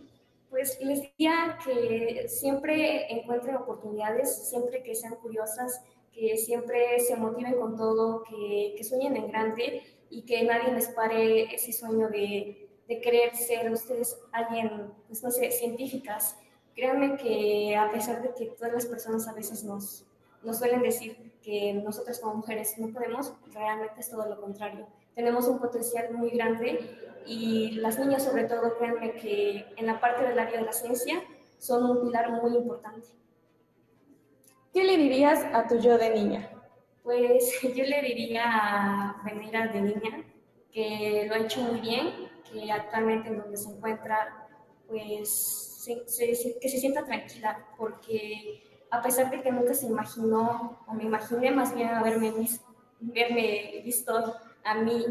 Pues les diría que siempre encuentren oportunidades, siempre que sean curiosas, que siempre se motiven con todo, que, que sueñen en grande y que nadie les pare ese sueño de, de querer ser ustedes alguien, pues no sé, científicas. Créanme que a pesar de que todas las personas a veces nos, nos suelen decir que nosotras como mujeres no podemos, realmente es todo lo contrario. Tenemos un potencial muy grande y las niñas sobre todo, créanme que en la parte del área de la ciencia son un pilar muy importante. ¿Qué le dirías a tu yo de niña? Pues yo le diría a Venera de niña que lo ha hecho muy bien, que actualmente en donde se encuentra, pues se- se- que se sienta tranquila, porque a pesar de que nunca se imaginó, o me imaginé más bien haberme verme visto a mí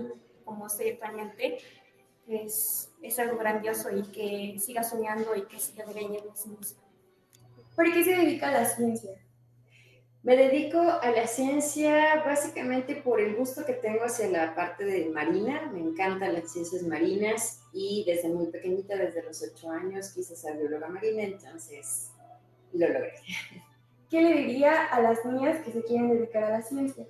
como soy actualmente, pues es algo grandioso y que siga soñando y que siga creyendo en sí misma. ¿Por qué se dedica a la ciencia? Me dedico a la ciencia básicamente por el gusto que tengo hacia la parte de marina. Me encantan las ciencias marinas y desde muy pequeñita, desde los ocho años, quise ser bióloga marina, entonces lo logré. ¿Qué le diría a las niñas que se quieren dedicar a la ciencia?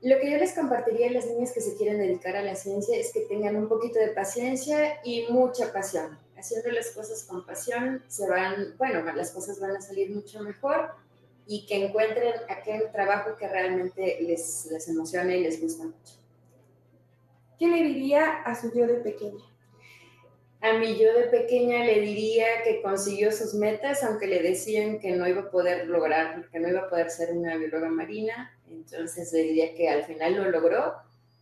Lo que yo les compartiría a las niñas que se quieren dedicar a la ciencia es que tengan un poquito de paciencia y mucha pasión. Haciendo las cosas con pasión, se van, bueno, las cosas van a salir mucho mejor y que encuentren aquel trabajo que realmente les, les emociona y les gusta mucho. ¿Qué le diría a su yo de pequeña? A mi yo de pequeña le diría que consiguió sus metas, aunque le decían que no iba a poder lograr, que no iba a poder ser una bióloga marina. Entonces le diría que al final lo logró.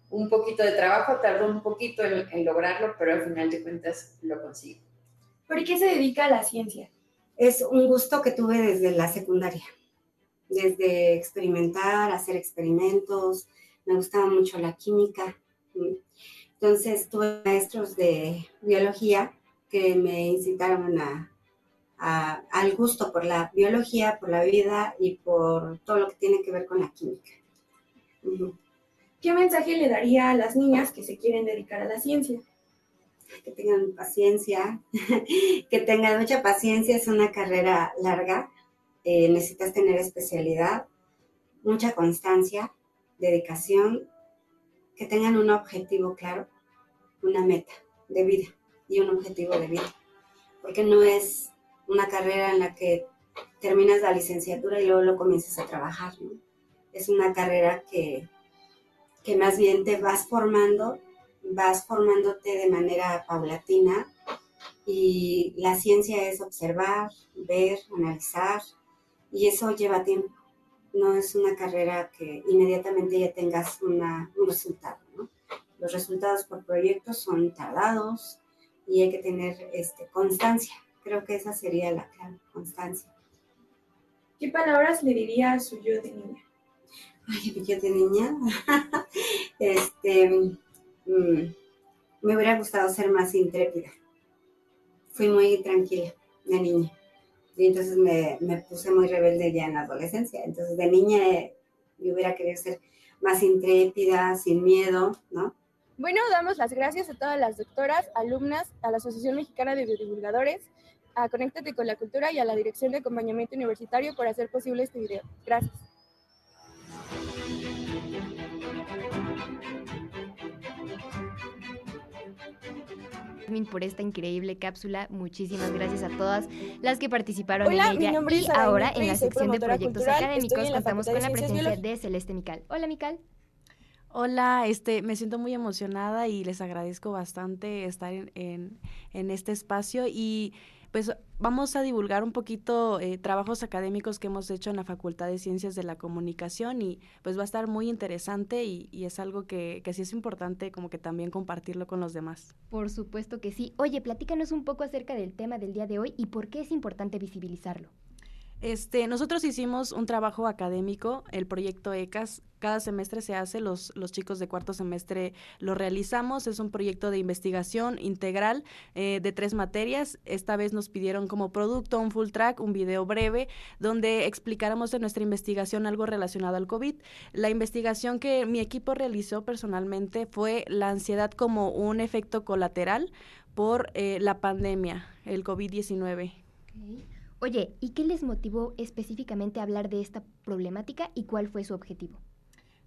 Un poquito de trabajo, tardó un poquito en, en lograrlo, pero al final de cuentas lo consiguió. ¿Por qué se dedica a la ciencia? Es un gusto que tuve desde la secundaria, desde experimentar, hacer experimentos, me gustaba mucho la química. Entonces tuve maestros de biología que me incitaron a, a- al gusto por la biología, por la vida y por todo lo que tiene que ver con la química. ¿Qué mensaje le daría a las niñas que se quieren dedicar a la ciencia? que tengan paciencia, que tengan mucha paciencia, es una carrera larga, eh, necesitas tener especialidad, mucha constancia, dedicación, que tengan un objetivo claro, una meta de vida y un objetivo de vida, porque no es una carrera en la que terminas la licenciatura y luego lo comienzas a trabajar, ¿no? Es una carrera que, que más bien te vas formando vas formándote de manera paulatina y la ciencia es observar, ver, analizar y eso lleva tiempo. No es una carrera que inmediatamente ya tengas una, un resultado. ¿no? Los resultados por proyectos son tardados y hay que tener este, constancia. Creo que esa sería la clave, constancia. ¿Qué palabras le diría a su yo de niña? Ay, mi yo de niña. este, mm, me hubiera gustado ser más intrépida. Fui muy tranquila de niña. Y entonces me, puse muy rebelde ya en la adolescencia. Entonces de niña eh, yo hubiera querido ser más intrépida, sin miedo, ¿no? Bueno, damos las gracias a todas las doctoras, alumnas, a la Asociación Mexicana de Biodivulgadores, a Conéctate con la Cultura y a la Dirección de Acompañamiento Universitario por hacer posible este video. Gracias. Yasmin, por esta increíble cápsula. Muchísimas gracias a todas las que participaron Hola, en mi ella. nombre y es ahora en la sección de proyectos cultural. académicos contamos con la presencia de Celeste Mical. Hola, Mical. Hola, este, me siento muy emocionada y les agradezco bastante estar en, en, en este espacio y pues vamos a divulgar un poquito eh, trabajos académicos que hemos hecho en la Facultad de Ciencias de la Comunicación y pues va a estar muy interesante y, y es algo que, que sí es importante como que también compartirlo con los demás. Por supuesto que sí. Oye, platícanos un poco acerca del tema del día de hoy y por qué es importante visibilizarlo. Este, nosotros hicimos un trabajo académico, el proyecto ECAS, cada semestre se hace, los, los chicos de cuarto semestre lo realizamos, es un proyecto de investigación integral eh, de tres materias. Esta vez nos pidieron como producto un full track, un video breve, donde explicáramos de nuestra investigación algo relacionado al COVID. La investigación que mi equipo realizó personalmente fue la ansiedad como un efecto colateral por eh, la pandemia, el COVID-19. Oye, ¿y qué les motivó específicamente a hablar de esta problemática y cuál fue su objetivo?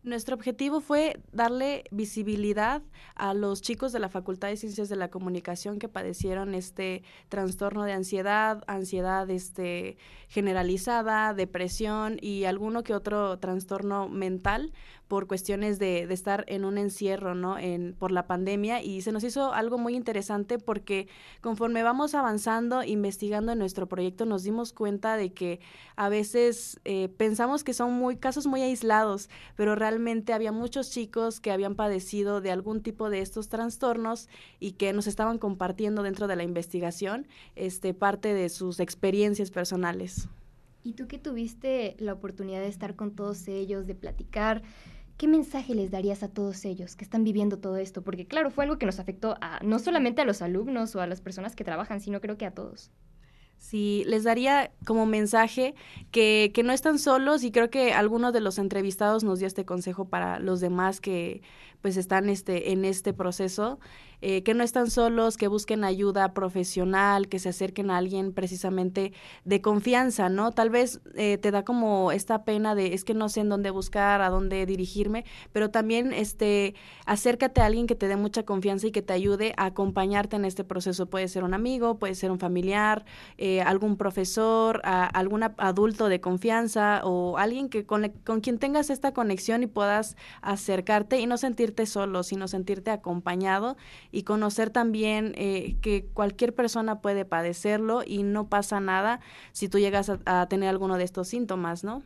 Nuestro objetivo fue darle visibilidad a los chicos de la Facultad de Ciencias de la Comunicación que padecieron este trastorno de ansiedad, ansiedad este, generalizada, depresión y alguno que otro trastorno mental por cuestiones de, de estar en un encierro, ¿no? En, por la pandemia y se nos hizo algo muy interesante porque conforme vamos avanzando, investigando en nuestro proyecto, nos dimos cuenta de que a veces eh, pensamos que son muy casos muy aislados, pero realmente había muchos chicos que habían padecido de algún tipo de estos trastornos y que nos estaban compartiendo dentro de la investigación este, parte de sus experiencias personales. ¿Y tú que tuviste la oportunidad de estar con todos ellos, de platicar? ¿Qué mensaje les darías a todos ellos que están viviendo todo esto? Porque claro, fue algo que nos afectó a, no solamente a los alumnos o a las personas que trabajan, sino creo que a todos. Sí, les daría como mensaje que, que no están solos y creo que alguno de los entrevistados nos dio este consejo para los demás que pues están este, en este proceso, eh, que no están solos, que busquen ayuda profesional, que se acerquen a alguien precisamente de confianza, ¿no? Tal vez eh, te da como esta pena de es que no sé en dónde buscar, a dónde dirigirme, pero también este, acércate a alguien que te dé mucha confianza y que te ayude a acompañarte en este proceso. Puede ser un amigo, puede ser un familiar, eh, algún profesor, a, algún adulto de confianza o alguien que con, con quien tengas esta conexión y puedas acercarte y no sentirte solo, sino sentirte acompañado y conocer también eh, que cualquier persona puede padecerlo y no pasa nada si tú llegas a, a tener alguno de estos síntomas, ¿no?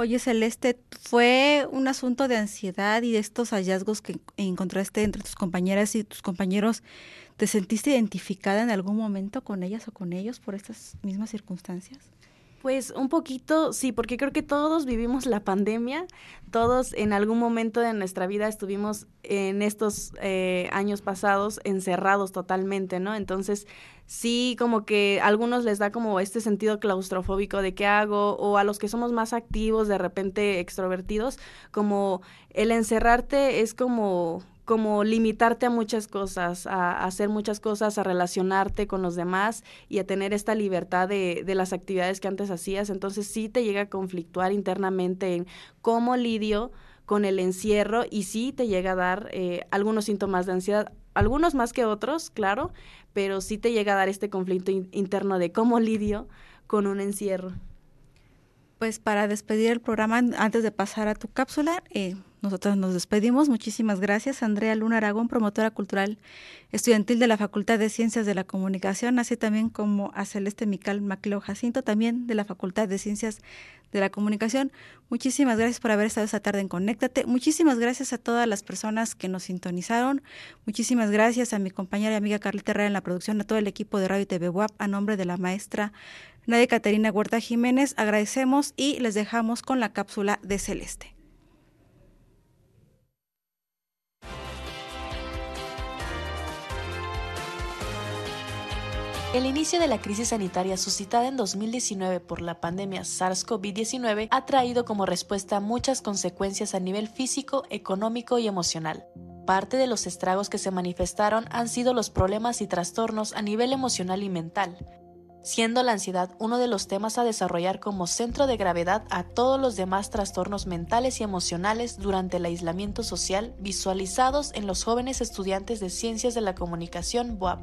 Oye, Celeste, ¿fue un asunto de ansiedad y de estos hallazgos que encontraste entre tus compañeras y tus compañeros? ¿Te sentiste identificada en algún momento con ellas o con ellos por estas mismas circunstancias? Pues un poquito, sí, porque creo que todos vivimos la pandemia, todos en algún momento de nuestra vida estuvimos en estos eh, años pasados encerrados totalmente, ¿no? Entonces, sí, como que a algunos les da como este sentido claustrofóbico de qué hago, o a los que somos más activos, de repente extrovertidos, como el encerrarte es como como limitarte a muchas cosas, a, hacer muchas cosas, a relacionarte con los demás y a tener esta libertad de, las actividades que antes hacías. Entonces sí te llega a conflictuar internamente en cómo lidio con el encierro y sí te llega a dar eh, algunos síntomas de ansiedad, algunos más que otros, claro, pero sí te llega a dar este conflicto in interno de cómo lidio con un encierro. Pues para despedir el programa, antes de pasar a tu cápsula, eh, nosotros nos despedimos. Muchísimas gracias, Andrea Luna Aragón, promotora cultural estudiantil de la Facultad de Ciencias de la Comunicación, así también como a Celeste Mical Macleo Jacinto, también de la Facultad de Ciencias de la Comunicación. Muchísimas gracias por haber estado esta tarde en Conéctate. Muchísimas gracias a todas las personas que nos sintonizaron. Muchísimas gracias a mi compañera y amiga Carlita Herrera en la producción, a todo el equipo de Radio y TV WAP, a nombre de la maestra Nadia Caterina Huerta Jiménez. Agradecemos y les dejamos con la cápsula de Celeste. El inicio de la crisis sanitaria suscitada en 2019 por la pandemia SARS-CoV-19 ha traído como respuesta muchas consecuencias a nivel físico, económico y emocional. Parte de los estragos que se manifestaron han sido los problemas y trastornos a nivel emocional y mental, siendo la ansiedad uno de los temas a desarrollar como centro de gravedad a todos los demás trastornos mentales y emocionales durante el aislamiento social visualizados en los jóvenes estudiantes de Ciencias de la Comunicación BUAP.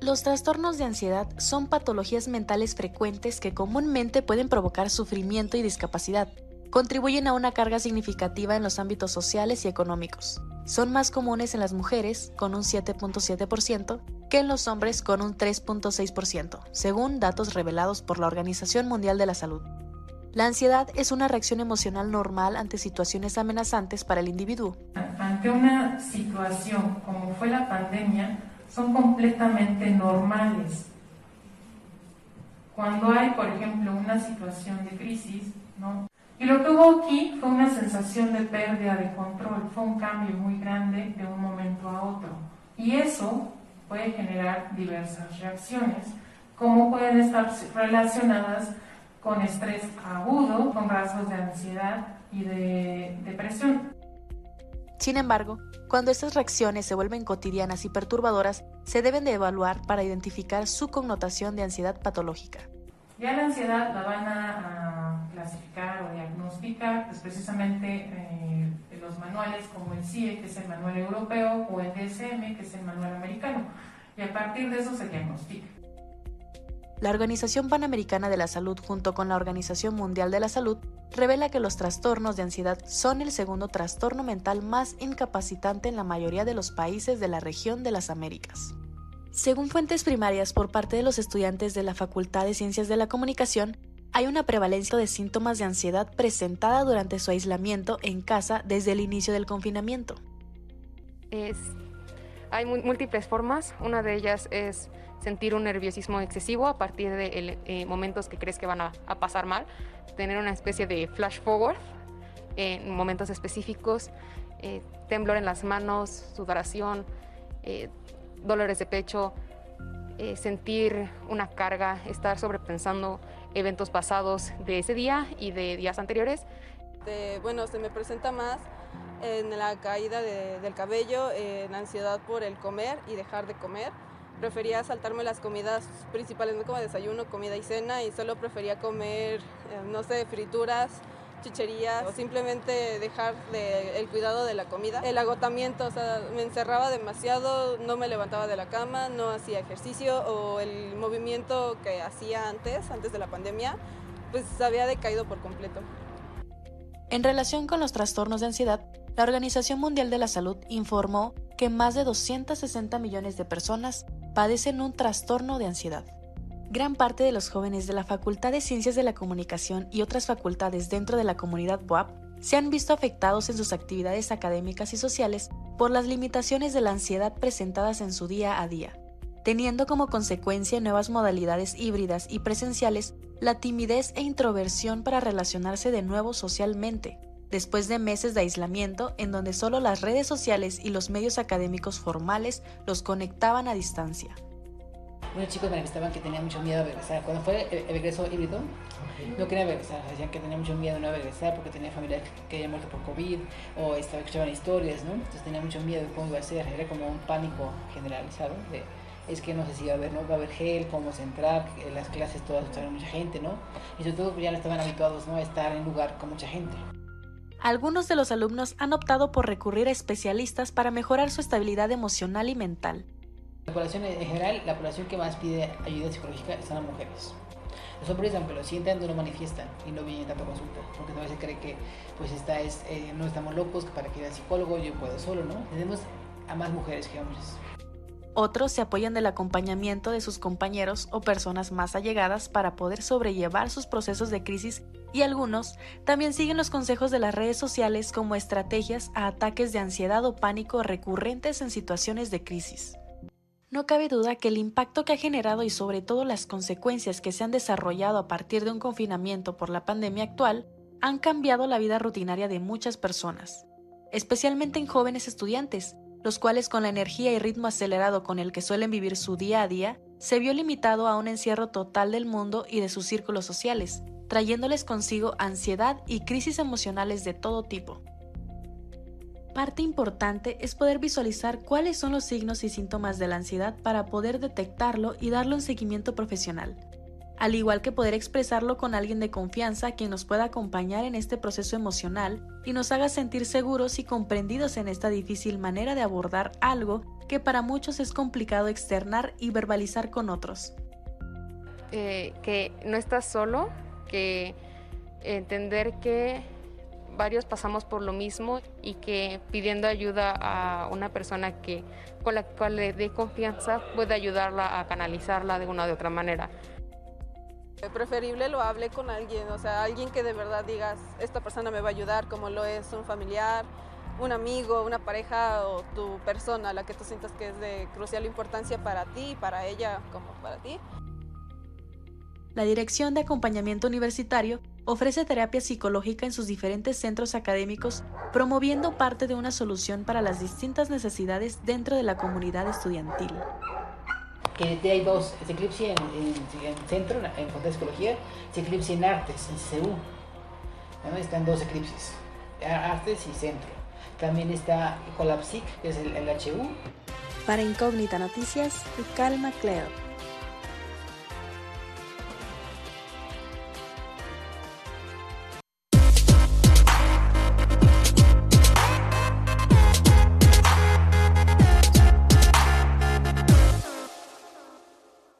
Los trastornos de ansiedad son patologías mentales frecuentes que comúnmente pueden provocar sufrimiento y discapacidad. Contribuyen a una carga significativa en los ámbitos sociales y económicos. Son más comunes en las mujeres, con un 7.7%, que en los hombres, con un 3.6%, según datos revelados por la Organización Mundial de la Salud. La ansiedad es una reacción emocional normal ante situaciones amenazantes para el individuo. Ante una situación como fue la pandemia, son completamente normales. cuando hay, por ejemplo, una situación de crisis, ¿no? Y lo que hubo aquí fue una sensación de pérdida de control, fue un cambio muy grande de un momento a otro. Y eso puede generar diversas reacciones, como pueden estar relacionadas con estrés agudo, con rasgos de ansiedad y de depresión. Sin embargo, cuando estas reacciones se vuelven cotidianas y perturbadoras, se deben de evaluar para identificar su connotación de ansiedad patológica. Ya la ansiedad la van a, clasificar o diagnosticar pues, precisamente eh, en los manuales como el CIE, que es el manual europeo, o el DSM, que es el manual americano. Y a partir de eso se diagnostica. La Organización Panamericana de la Salud junto con la Organización Mundial de la Salud revela que los trastornos de ansiedad son el segundo trastorno mental más incapacitante en la mayoría de los países de la región de las Américas. Según fuentes primarias por parte de los estudiantes de la Facultad de Ciencias de la Comunicación, hay una prevalencia de síntomas de ansiedad presentada durante su aislamiento en casa desde el inicio del confinamiento. Es, hay múltiples formas. Una de ellas es sentir un nerviosismo excesivo a partir de eh, momentos que crees que van a, pasar mal. Tener una especie de flash forward en momentos específicos. eh, temblor en las manos, sudoración, eh, dolores de pecho, sentir una carga, estar sobrepensando eventos pasados de ese día y de días anteriores. Bueno, se me presenta más en la caída de- del cabello, en ansiedad por el comer y dejar de comer. Prefería saltarme las comidas principales, no como desayuno, comida y cena, y solo prefería comer, eh, no sé, frituras, chucherías, o simplemente dejar de- el cuidado de la comida. El agotamiento, o sea, me encerraba demasiado, no me levantaba de la cama, no hacía ejercicio, o el movimiento que hacía antes, antes de la pandemia, pues había decaído por completo. En relación con los trastornos de ansiedad, la Organización Mundial de la Salud informó que más de 260 millones de personas padecen un trastorno de ansiedad. Gran parte de los jóvenes de la Facultad de Ciencias de la Comunicación y otras facultades dentro de la comunidad BOAP se han visto afectados en sus actividades académicas y sociales por las limitaciones de la ansiedad presentadas en su día a día, teniendo como consecuencia nuevas modalidades híbridas y presenciales la timidez e introversión para relacionarse de nuevo socialmente, después de meses de aislamiento en donde solo las redes sociales y los medios académicos formales los conectaban a distancia. Unos chicos manifestaban que tenían mucho miedo a regresar. Cuando fue el, el regreso híbrido, no querían regresar. Decían que tenían mucho miedo de no regresar porque tenían familiares que, que habían muerto por COVID o estaba, escuchaban historias, ¿no? Entonces tenían mucho miedo de cómo iba a ser. Era como un pánico generalizado de es que no sé si va a haber, ¿no? Va a haber gel, cómo a entrar, en las clases todas estaban mucha gente, ¿no? Y sobre todo pues, ya no estaban habituados, ¿no? A estar en lugar con mucha gente. Algunos de los alumnos han optado por recurrir a especialistas para mejorar su estabilidad emocional y mental. La población en general, la población que más pide ayuda psicológica son las mujeres. Los hombres, aunque lo sientan, no lo manifiestan y no vienen tanto a consulta, porque a veces cree que pues esta es, eh, no estamos locos para que ir al psicólogo, yo puedo solo, ¿no? Tenemos a más mujeres que hombres. Otros se apoyan del acompañamiento de sus compañeros o personas más allegadas para poder sobrellevar sus procesos de crisis y algunos también siguen los consejos de las redes sociales como estrategias a ataques de ansiedad o pánico recurrentes en situaciones de crisis. No cabe duda que el impacto que ha generado y sobre todo las consecuencias que se han desarrollado a partir de un confinamiento por la pandemia actual han cambiado la vida rutinaria de muchas personas, especialmente en jóvenes estudiantes, los cuales con la energía y ritmo acelerado con el que suelen vivir su día a día, se vio limitado a un encierro total del mundo y de sus círculos sociales, trayéndoles consigo ansiedad y crisis emocionales de todo tipo. Parte importante es poder visualizar cuáles son los signos y síntomas de la ansiedad para poder detectarlo y darle un seguimiento profesional, al igual que poder expresarlo con alguien de confianza quien nos pueda acompañar en este proceso emocional y nos haga sentir seguros y comprendidos en esta difícil manera de abordar algo que para muchos es complicado externar y verbalizar con otros. eh, que no estás solo, que entender que varios pasamos por lo mismo y que pidiendo ayuda a una persona que con la cual le dé confianza puede ayudarla a canalizarla de una de otra manera. Preferible lo hable con alguien, o sea, alguien que de verdad digas, esta persona me va a ayudar, como lo es un familiar, un amigo, una pareja o tu persona, la que tú sientas que es de crucial importancia para ti y para ella como para ti. La Dirección de Acompañamiento Universitario ofrece terapia psicológica en sus diferentes centros académicos, promoviendo parte de una solución para las distintas necesidades dentro de la comunidad estudiantil. Que de- hay dos, es Eclipse en, en, en centro, en Facultad Psicología, es Eclipse en Artes, en CEU. ¿no? Están dos eclipses, Artes y Centro. También está Colapsic, que es el HU. Para Incógnita Noticias, Calma Cleo.